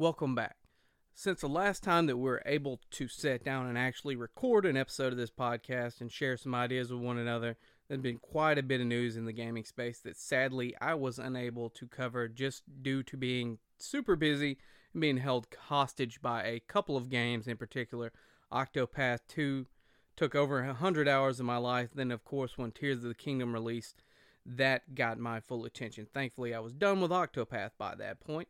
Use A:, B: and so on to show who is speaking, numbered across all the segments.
A: welcome back. Since the last time that we are able to sit down and actually record an episode of this podcast and share some ideas with one another, there's been quite a bit of news in the gaming space that sadly I was unable to cover just due to being super busy and being held hostage by a couple of games in particular. Octopath 2 took over 100 hours of my life. Then, of course, when Tears of the Kingdom released, that got my full attention. Thankfully, I was done with Octopath by that point.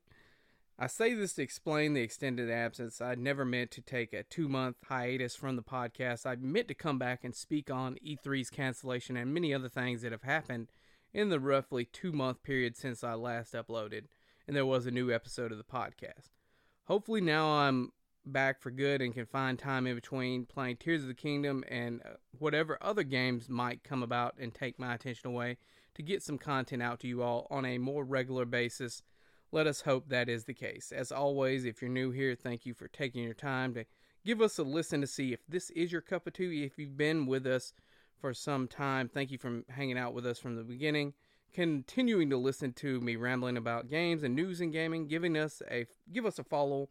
A: I say this to explain the extended absence. I never meant to take a two month hiatus from the podcast. I meant to come back and speak on E3's cancellation and many other things that have happened in the roughly two month period since I last uploaded and there was a new episode of the podcast. Hopefully, now I'm back for good and can find time in between playing Tears of the Kingdom and uh, whatever other games might come about and take my attention away to get some content out to you all on a more regular basis let us hope that is the case. As always, if you're new here, thank you for taking your time to give us a listen to see if this is your cup of tea. If you've been with us for some time, thank you for hanging out with us from the beginning. Continuing to listen to me rambling about games and news and gaming, giving us a give us a follow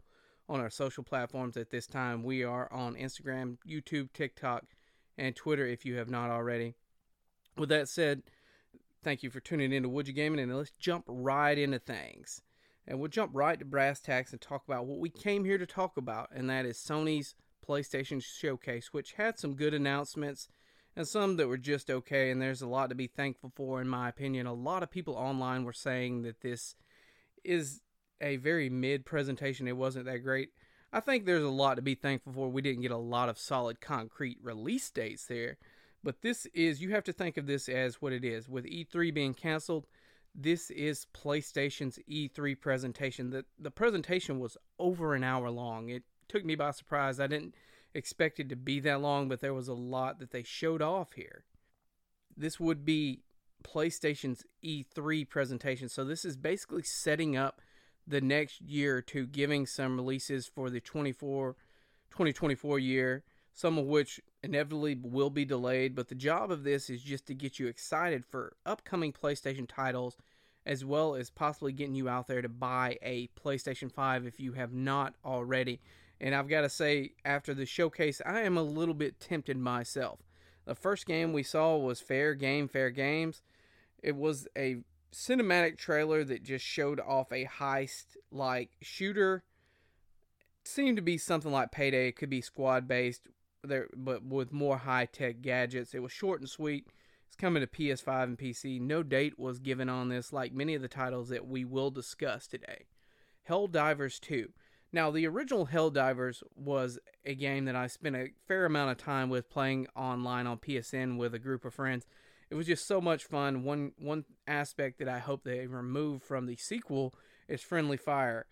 A: on our social platforms at this time. We are on Instagram, YouTube, TikTok, and Twitter if you have not already. With that said, thank you for tuning in to Would You Gaming, and let's jump right into things and we'll jump right to brass tacks and talk about what we came here to talk about, and that is Sony's PlayStation Showcase, which had some good announcements and some that were just okay, and there's a lot to be thankful for, in my opinion. A lot of people online were saying that this is a very mid presentation, it wasn't that great. I think there's a lot to be thankful for. We didn't get a lot of solid concrete release dates there. But this is, you have to think of this as what it is. With E3 being canceled, this is PlayStation's E3 presentation. The the presentation was over an hour long. It took me by surprise. I didn't expect it to be that long, but there was a lot that they showed off here. This would be PlayStation's E3 presentation. So this is basically setting up the next year to giving some releases for the 24 2024 year, some of which inevitably will be delayed, but the job of this is just to get you excited for upcoming PlayStation titles as well as possibly getting you out there to buy a PlayStation 5 if you have not already. And I've got to say, after the showcase, I am a little bit tempted myself. The first game we saw was Fair Game, Fair Games. It was a cinematic trailer that just showed off a heist like shooter. Seemed to be something like Payday. It could be squad based there, but with more high tech gadgets. It was short and sweet. It's coming to PS5 and PC. No date was given on this, like many of the titles that we will discuss today. Helldivers 2. Now, the original Helldivers was a game that I spent a fair amount of time with playing online on PSN with a group of friends. It was just so much fun. One one aspect that I hope they remove from the sequel is friendly fire.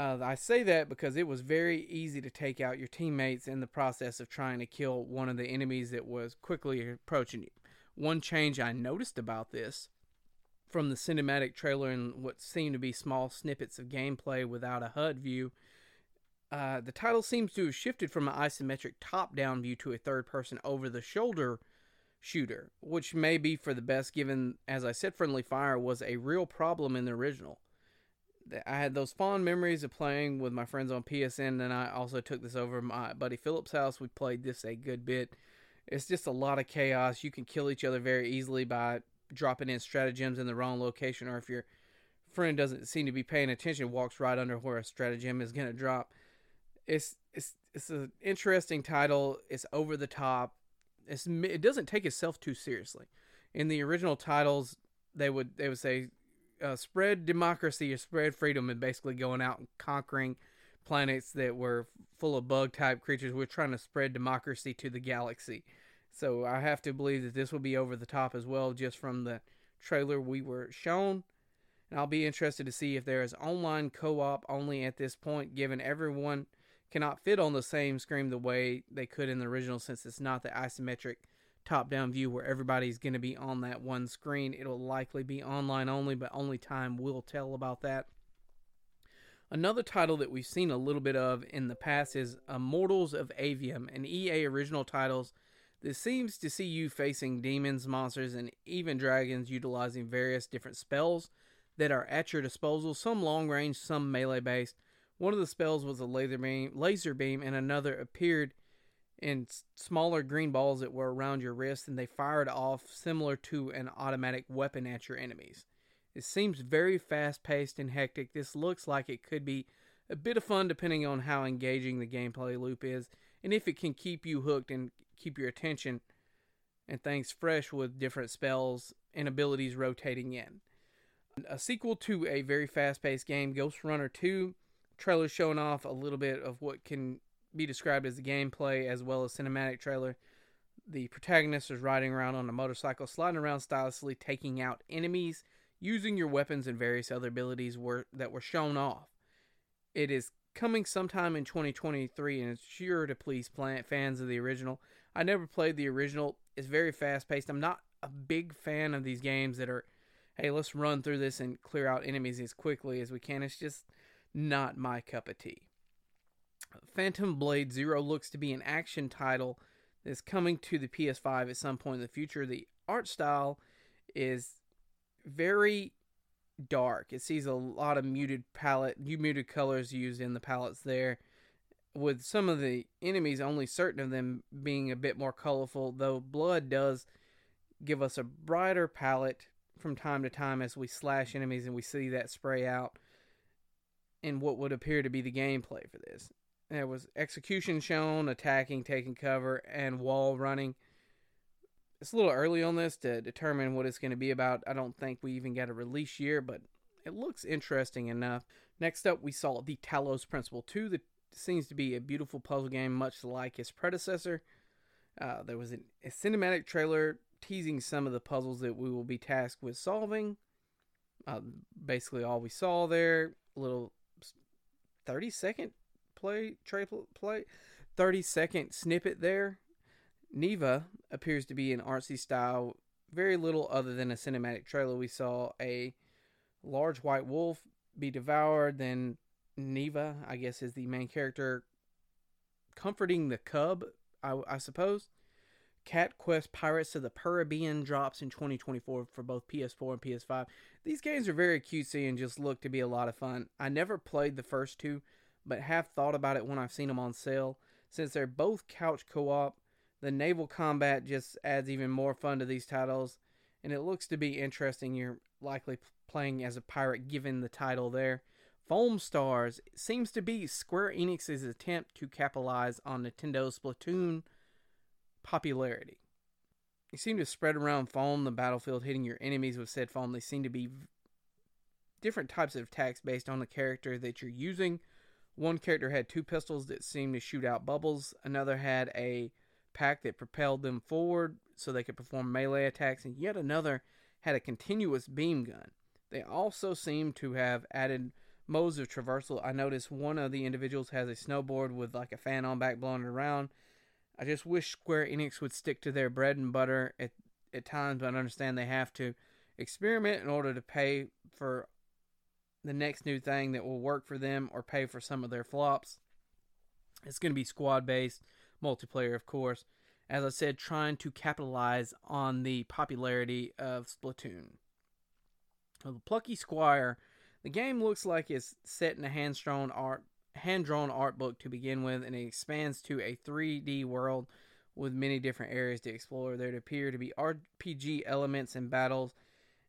A: Uh, I say that because it was very easy to take out your teammates in the process of trying to kill one of the enemies that was quickly approaching you. One change I noticed about this from the cinematic trailer and what seemed to be small snippets of gameplay without a HUD view, uh, the title seems to have shifted from an isometric top down view to a third person over the shoulder shooter, which may be for the best given, as I said, Friendly Fire was a real problem in the original. I had those fond memories of playing with my friends on PSN, and I also took this over my buddy Philip's house. We played this a good bit. It's just a lot of chaos. You can kill each other very easily by dropping in stratagems in the wrong location, or if your friend doesn't seem to be paying attention, walks right under where a stratagem is going to drop. It's it's it's an interesting title. It's over the top. It's it doesn't take itself too seriously. In the original titles, they would they would say uh, spread democracy or spread freedom and basically going out and conquering planets that were full of bug type creatures. We're trying to spread democracy to the galaxy. So I have to believe that this will be over the top as well, just from the trailer we were shown. And I'll be interested to see if there is online co op only at this point, given everyone cannot fit on the same screen the way they could in the original, since it's not the isometric top down view where everybody's going to be on that one screen. It'll likely be online only, but only time will tell about that. Another title that we've seen a little bit of in the past is uh, Immortals of Aveum, an EA original titles that seems to see you facing demons, monsters, and even dragons utilizing various different spells that are at your disposal, some long range, some melee based. One of the spells was a laser beam, laser beam, and another appeared in smaller green balls that were around your wrist, and they fired off similar to an automatic weapon at your enemies. It seems very fast paced and hectic. This looks like it could be a bit of fun depending on how engaging the gameplay loop is, and if it can keep you hooked and keep your attention and things fresh with different spells and abilities rotating in. A sequel to a very fast paced game, Ghost Runner 2, trailer showing off a little bit of what can be described as the gameplay as well as cinematic trailer. The protagonist is riding around on a motorcycle, sliding around stylishly, taking out enemies, using your weapons and various other abilities were, that were shown off. It is coming sometime in 2023 and it's sure to please fans of the original. I never played the original. It's very fast paced. I'm not a big fan of these games that are, hey, let's run through this and clear out enemies as quickly as we can. It's just not my cup of tea. Phantom Blade Zero looks to be an action title that's coming to the PS5 at some point in the future. The art style is very dark. It sees a lot of muted palette, muted colors used in the palettes there. With some of the enemies, only certain of them being a bit more colorful, though blood does give us a brighter palette from time to time as we slash enemies and we see that spray out in what would appear to be the gameplay for this. There was execution shown, attacking, taking cover, and wall running. It's a little early on this to determine what it's going to be about. I don't think we even got a release year, but it looks interesting enough. Next up, we saw the Talos Principle 2 that seems to be a beautiful puzzle game, much like its predecessor. Uh, there was an, a cinematic trailer teasing some of the puzzles that we will be tasked with solving. Uh, basically, all we saw there, a little 30 second play, trade play, 30 second snippet there. Neva appears to be an artsy style, very little other than a cinematic trailer. We saw a large white wolf be devoured, then Neva, I guess, is the main character, comforting the cub, I, I suppose. Cat Quest Pirates of the Caribbean drops in 2024 for both PS4 and PS5. These games are very cutesy and just look to be a lot of fun. I never played the first two, but have thought about it when I've seen them on sale. Since they're both couch co op, the naval combat just adds even more fun to these titles, and it looks to be interesting. You're likely playing as a pirate given the title there. Foam Stars seems to be Square Enix's attempt to capitalize on Nintendo's Splatoon popularity. You seem to spread around foam the battlefield, hitting your enemies with said foam. They seem to be different types of attacks based on the character that you're using. One character had two pistols that seemed to shoot out bubbles. Another had a pack that propelled them forward so they could perform melee attacks, and yet another had a continuous beam gun. They also seem to have added modes of traversal. I noticed one of the individuals has a snowboard with like a fan on back blowing it around. I just wish Square Enix would stick to their bread and butter at, at times, but I understand they have to experiment in order to pay for the next new thing that will work for them or pay for some of their flops. It's going to be squad based, multiplayer, of course. As I said, trying to capitalize on the popularity of Splatoon. Well, the Plucky Squire, the game looks like it's set in a hand drawn art hand drawn art book to begin with, and it expands to a 3D world with many different areas to explore. There appear to be RPG elements and battles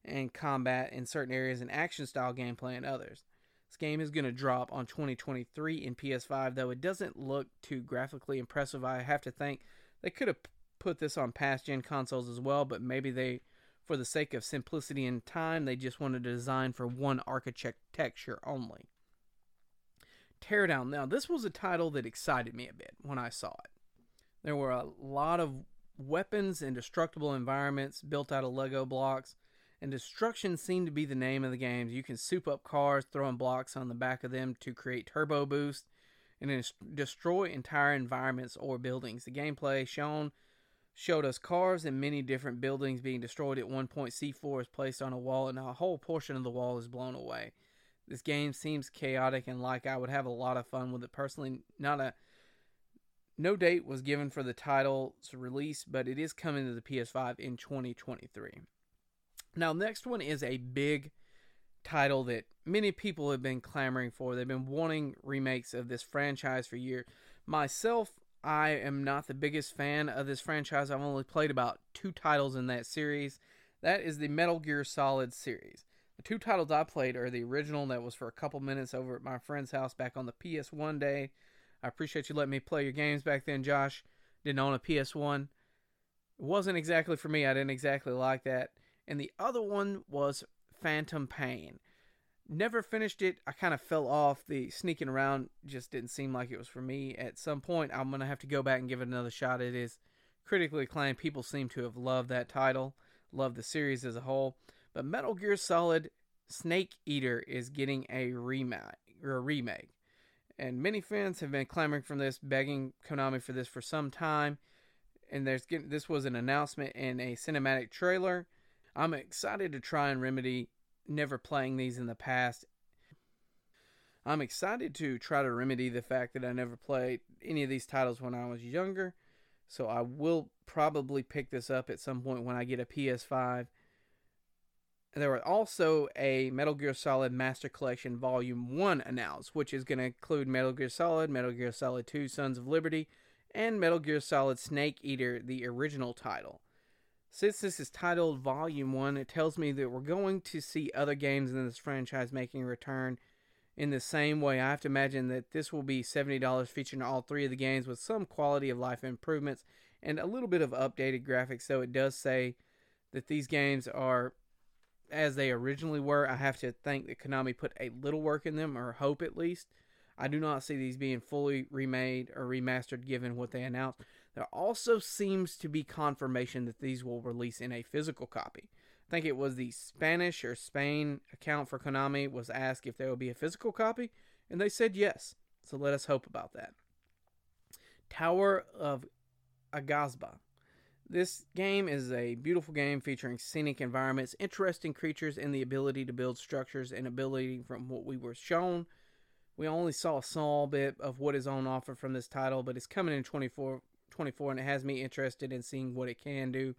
A: and combat in certain areas and action style gameplay in others. This game is going to drop on 2023 in PS5, though it doesn't look too graphically impressive. I have to think they could have put this on past gen consoles as well, but maybe they, for the sake of simplicity and time, they just wanted to design for one architecture texture only. Teardown. Now, this was a title that excited me a bit when I saw it. There were a lot of weapons and destructible environments built out of Lego blocks and destruction seemed to be the name of the games. You can soup up cars, throwing blocks on the back of them to create turbo boost, and destroy entire environments or buildings. The gameplay shown showed us cars and many different buildings being destroyed. At one point, C4 is placed on a wall, and a whole portion of the wall is blown away. This game seems chaotic and like I would have a lot of fun with it personally. Not a no date was given for the title's release, but it is coming to the PS5 in 2023. Now, next one is a big title that many people have been clamoring for. They've been wanting remakes of this franchise for years. Myself, I am not the biggest fan of this franchise. I've only played about two titles in that series. That is the Metal Gear Solid series. The two titles I played are the original that was for a couple minutes over at my friend's house back on the PS1 day. I appreciate you letting me play your games back then, Josh. Didn't own a PS1. It wasn't exactly for me. I didn't exactly like that. And the other one was Phantom Pain. Never finished it. I kind of fell off. The sneaking around just didn't seem like it was for me. At some point, I'm going to have to go back and give it another shot. It is critically acclaimed. People seem to have loved that title, loved the series as a whole. But Metal Gear Solid Snake Eater is getting a remake. Or a remake. And many fans have been clamoring for this, begging Konami for this for some time. And there's this was an announcement in a cinematic trailer. I'm excited to try and remedy never playing these in the past. I'm excited to try to remedy the fact that I never played any of these titles when I was younger. So I will probably pick this up at some point when I get a PS5. There was also a Metal Gear Solid Master Collection Volume 1 announced, which is going to include Metal Gear Solid, Metal Gear Solid 2 Sons of Liberty, and Metal Gear Solid Snake Eater, the original title. Since this is titled Volume 1, it tells me that we're going to see other games in this franchise making a return in the same way. I have to imagine that this will be $70 featuring all three of the games with some quality of life improvements and a little bit of updated graphics. So it does say that these games are as they originally were. I have to think that Konami put a little work in them, or hope at least. I do not see these being fully remade or remastered given what they announced. There also seems to be confirmation that these will release in a physical copy. I think it was the Spanish or Spain account for Konami was asked if there will be a physical copy, and they said yes. So let us hope about that. Tower of Aghasba. This game is a beautiful game featuring scenic environments, interesting creatures, and the ability to build structures and ability from what we were shown. We only saw a small bit of what is on offer from this title, but it's coming in 24 24, and it has me interested in seeing what it can do.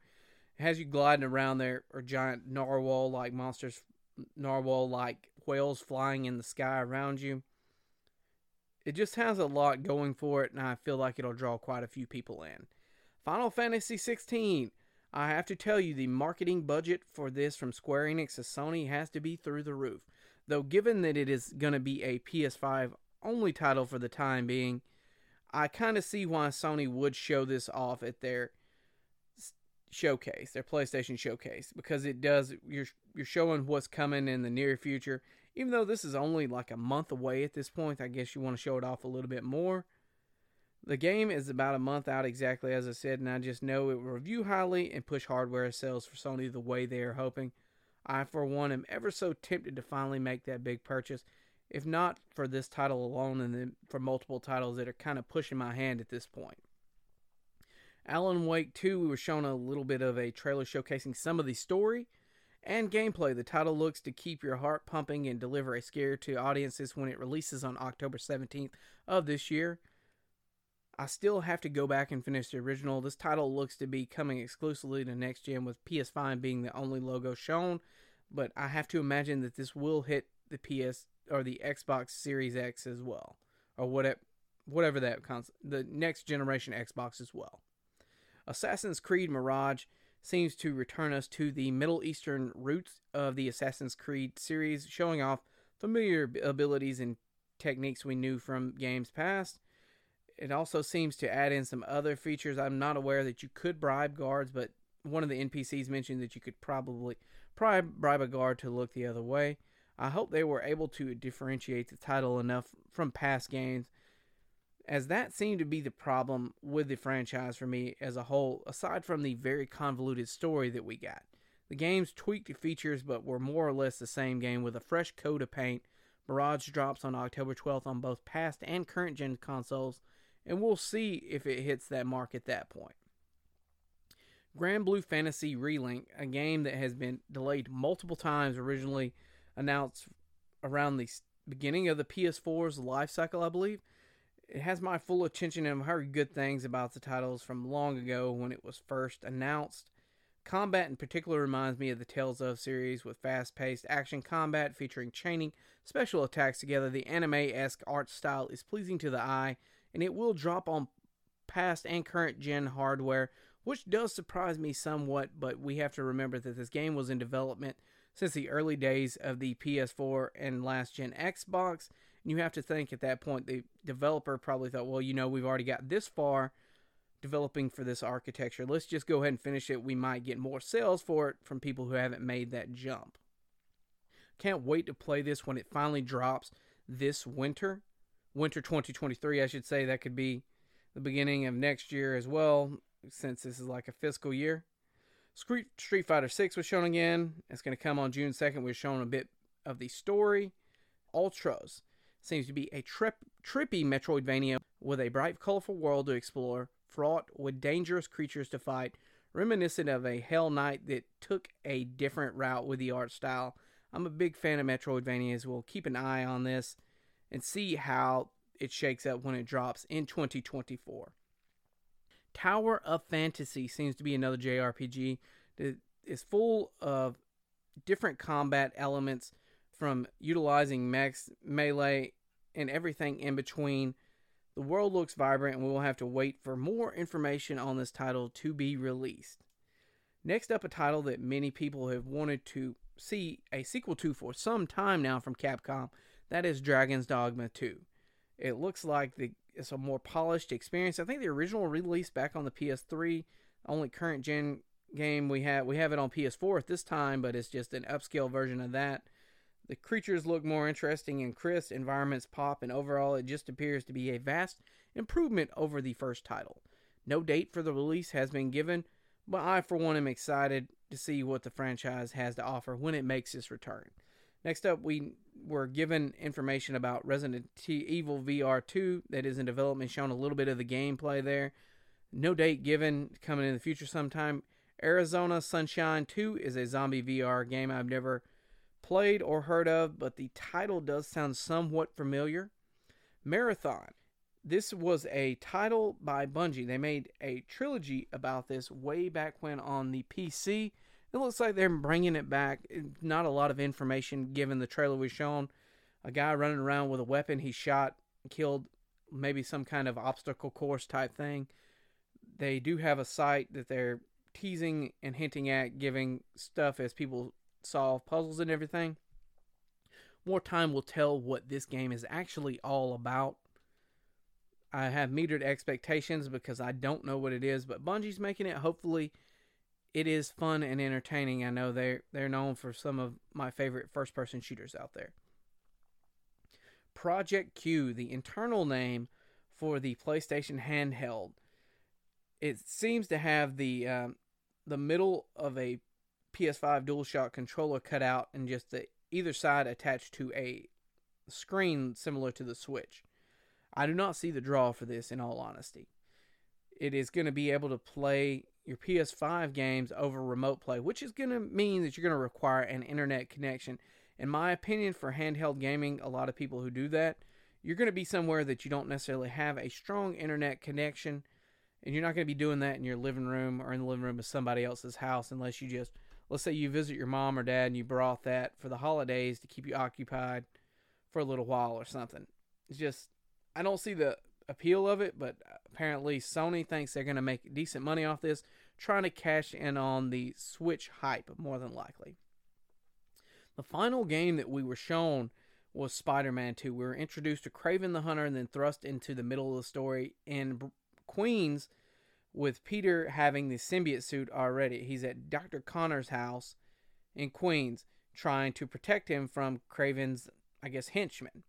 A: It has you gliding around there, or giant narwhal like monsters, narwhal like whales flying in the sky around you. It just has a lot going for it, and I feel like it'll draw quite a few people in. Final Fantasy 16. I have to tell you, the marketing budget for this from Square Enix to Sony has to be through the roof. Though, given that it is going to be a PS5 only title for the time being, I kind of see why Sony would show this off at their showcase, their PlayStation showcase, because it does you're you're showing what's coming in the near future. Even though this is only like a month away at this point, I guess you want to show it off a little bit more. The game is about a month out exactly as I said, and I just know it will review highly and push hardware sales for Sony the way they are hoping. I, for one, am ever so tempted to finally make that big purchase if not for this title alone and then for multiple titles that are kind of pushing my hand at this point. Alan Wake 2, we were shown a little bit of a trailer showcasing some of the story and gameplay. The title looks to keep your heart pumping and deliver a scare to audiences when it releases on October 17th of this year. I still have to go back and finish the original. This title looks to be coming exclusively to next gen with PS5 being the only logo shown, but I have to imagine that this will hit the PS or the Xbox Series X as well, or whatever whatever that cons- the next generation Xbox as well. Assassin's Creed Mirage seems to return us to the Middle Eastern roots of the Assassin's Creed series, showing off familiar abilities and techniques we knew from games past. It also seems to add in some other features. I'm not aware that you could bribe guards, but one of the NPCs mentioned that you could probably bribe a guard to look the other way. I hope they were able to differentiate the title enough from past games, as that seemed to be the problem with the franchise for me as a whole, aside from the very convoluted story that we got. The games tweaked the features but were more or less the same game with a fresh coat of paint. Mirage drops on October 12th on both past and current gen consoles, and we'll see if it hits that mark at that point. Granblue Fantasy Relink, a game that has been delayed multiple times, originally announced around the beginning of the PS4's life cycle, I believe. It has my full attention and I've heard good things about the titles from long ago when it was first announced. Combat in particular reminds me of the Tales of series with fast paced action combat featuring chaining special attacks together. The anime esque art style is pleasing to the eye, and it will drop on past and current gen hardware, which does surprise me somewhat, but we have to remember that this game was in development since the early days of the PS4 and last gen Xbox. And you have to think at that point the developer probably thought, well, you know, we've already got this far developing for this architecture. Let's just go ahead and finish it. We might get more sales for it from people who haven't made that jump. Can't wait to play this when it finally drops this winter. Winter 2023, I should say. That could be the beginning of next year as well, since this is like a fiscal year. Street Fighter 6 was shown again. It's going to come on June 2nd. We're showing a bit of the story. Ultros seems to be a trip, trippy Metroidvania with a bright, colorful world to explore, fraught with dangerous creatures to fight, reminiscent of a Hollow Knight that took a different route with the art style. I'm a big fan of Metroidvanias. We'll keep an eye on this and see how it shakes up when it drops in 2024. Tower of Fantasy seems to be another JRPG that is full of different combat elements from utilizing mechs, melee, and everything in between. The world looks vibrant, and we will have to wait for more information on this title to be released. Next up, a title that many people have wanted to see a sequel to for some time now from Capcom. That is Dragon's Dogma 2. It looks like the it's a more polished experience. I think the original release back on the PS3, only current gen game we have we have it on PS4 at this time, but it's just an upscale version of that. The creatures look more interesting and crisp, environments pop, and overall it just appears to be a vast improvement over the first title. No date for the release has been given, but I for one am excited to see what the franchise has to offer when it makes its return. Next up, we were given information about Resident Evil VR 2 that is in development, shown a little bit of the gameplay there. No date given, coming in the future sometime. Arizona Sunshine 2 is a zombie VR game I've never played or heard of, but the title does sound somewhat familiar. Marathon. This was a title by Bungie. They made a trilogy about this way back when on the PC it looks like they're bringing it back. Not a lot of information given the trailer was shown. A guy running around with a weapon he shot, killed, maybe some kind of obstacle course type thing. They do have a site that they're teasing and hinting at, giving stuff as people solve puzzles and everything. More time will tell what this game is actually all about. I have metered expectations because I don't know what it is, but Bungie's making it. Hopefully, it is fun and entertaining. I know they're they're known for some of my favorite first person shooters out there. Project Q, the internal name for the PlayStation handheld, it seems to have the um, the middle of a PS5 DualShock controller cut out and just the either side attached to a screen similar to the Switch. I do not see the draw for this in all honesty. It is going to be able to play your PS5 games over remote play, which is going to mean that you're going to require an internet connection. In my opinion, for handheld gaming, a lot of people who do that, you're going to be somewhere that you don't necessarily have a strong internet connection, and you're not going to be doing that in your living room or in the living room of somebody else's house unless you just, let's say you visit your mom or dad and you brought that for the holidays to keep you occupied for a little while or something. It's just, I don't see the appeal of it, but apparently Sony thinks they're going to make decent money off this, trying to cash in on the Switch hype, more than likely. The final game that we were shown was Spider Man 2. We were introduced to Kraven the Hunter and then thrust into the middle of the story in Queens with Peter having the symbiote suit already. He's at Dr. Connor's house in Queens trying to protect him from Kraven's, I guess, henchmen.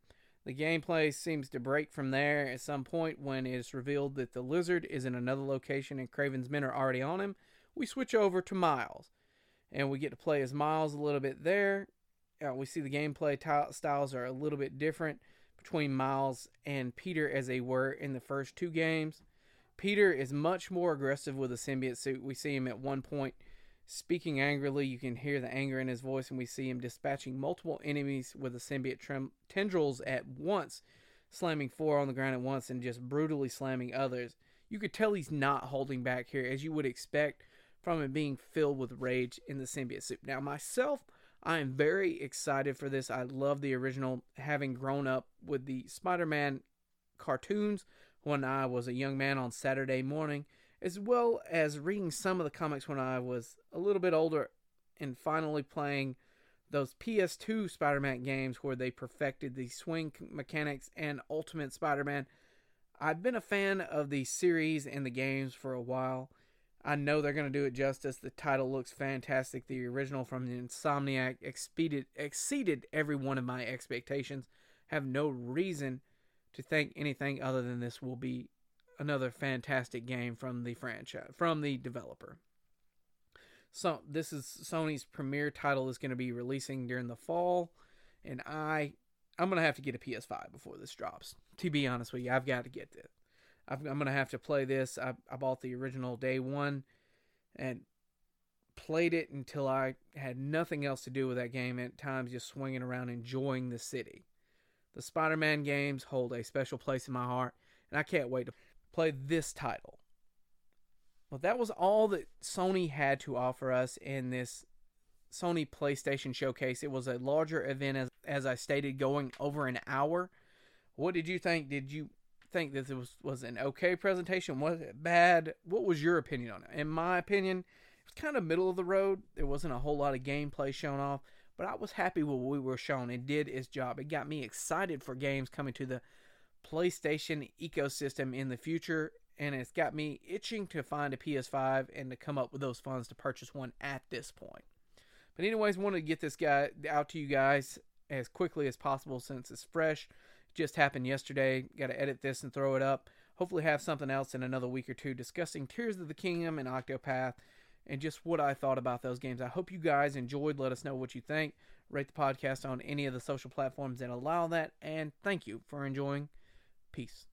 A: The gameplay seems to break from there at some point when it is revealed that the lizard is in another location and Kraven's men are already on him. We switch over to Miles, and we get to play as Miles a little bit there. Uh, we see the gameplay t- styles are a little bit different between Miles and Peter as they were in the first two games. Peter is much more aggressive with a symbiote suit. We see him at one point Speaking angrily, you can hear the anger in his voice, and we see him dispatching multiple enemies with the symbiote trem- tendrils at once, slamming four on the ground at once and just brutally slamming others. You could tell he's not holding back here, as you would expect from it being filled with rage in the symbiote suit. Now, myself, I am very excited for this. I love the original, having grown up with the Spider Man cartoons when I was a young man on Saturday morning, as well as reading some of the comics when I was a little bit older and finally playing those PS2 Spider Man games where they perfected the swing mechanics and Ultimate Spider Man. I've been a fan of the series and the games for a while. I know they're going to do it justice. The title looks fantastic. The original from the Insomniac exceeded, exceeded every one of my expectations. Have no reason to think anything other than this will be another fantastic game from the franchise, from the developer. So this is Sony's premier title is going to be releasing during the fall, and I I'm gonna have to get a PS5 before this drops. To be honest with you, I've got to get this. i am gonna have to play this. I, I bought the original day one, and played it until I had nothing else to do with that game. At times, just swinging around enjoying the city. The Spider-Man games hold a special place in my heart, and I can't wait to play this title. Well, that was all that Sony had to offer us in this Sony PlayStation Showcase. It was a larger event, as, as I stated, going over an hour. What did you think? Did you think that it was, was an okay presentation? Was it bad? What was your opinion on it? In my opinion, it was kind of middle of the road. There wasn't a whole lot of gameplay shown off, but I was happy with what we were shown. It did its job. It got me excited for games coming to the PlayStation ecosystem in the future, and it's got me itching to find a PS5 and to come up with those funds to purchase one at this point. But anyways, wanted to get this guy out to you guys as quickly as possible since it's fresh. Just happened yesterday. Got to edit this and throw it up. Hopefully, have something else in another week or two discussing Tears of the Kingdom and Octopath and just what I thought about those games. I hope you guys enjoyed. Let us know what you think. Rate the podcast on any of the social platforms that allow that. And thank you for enjoying. Peace.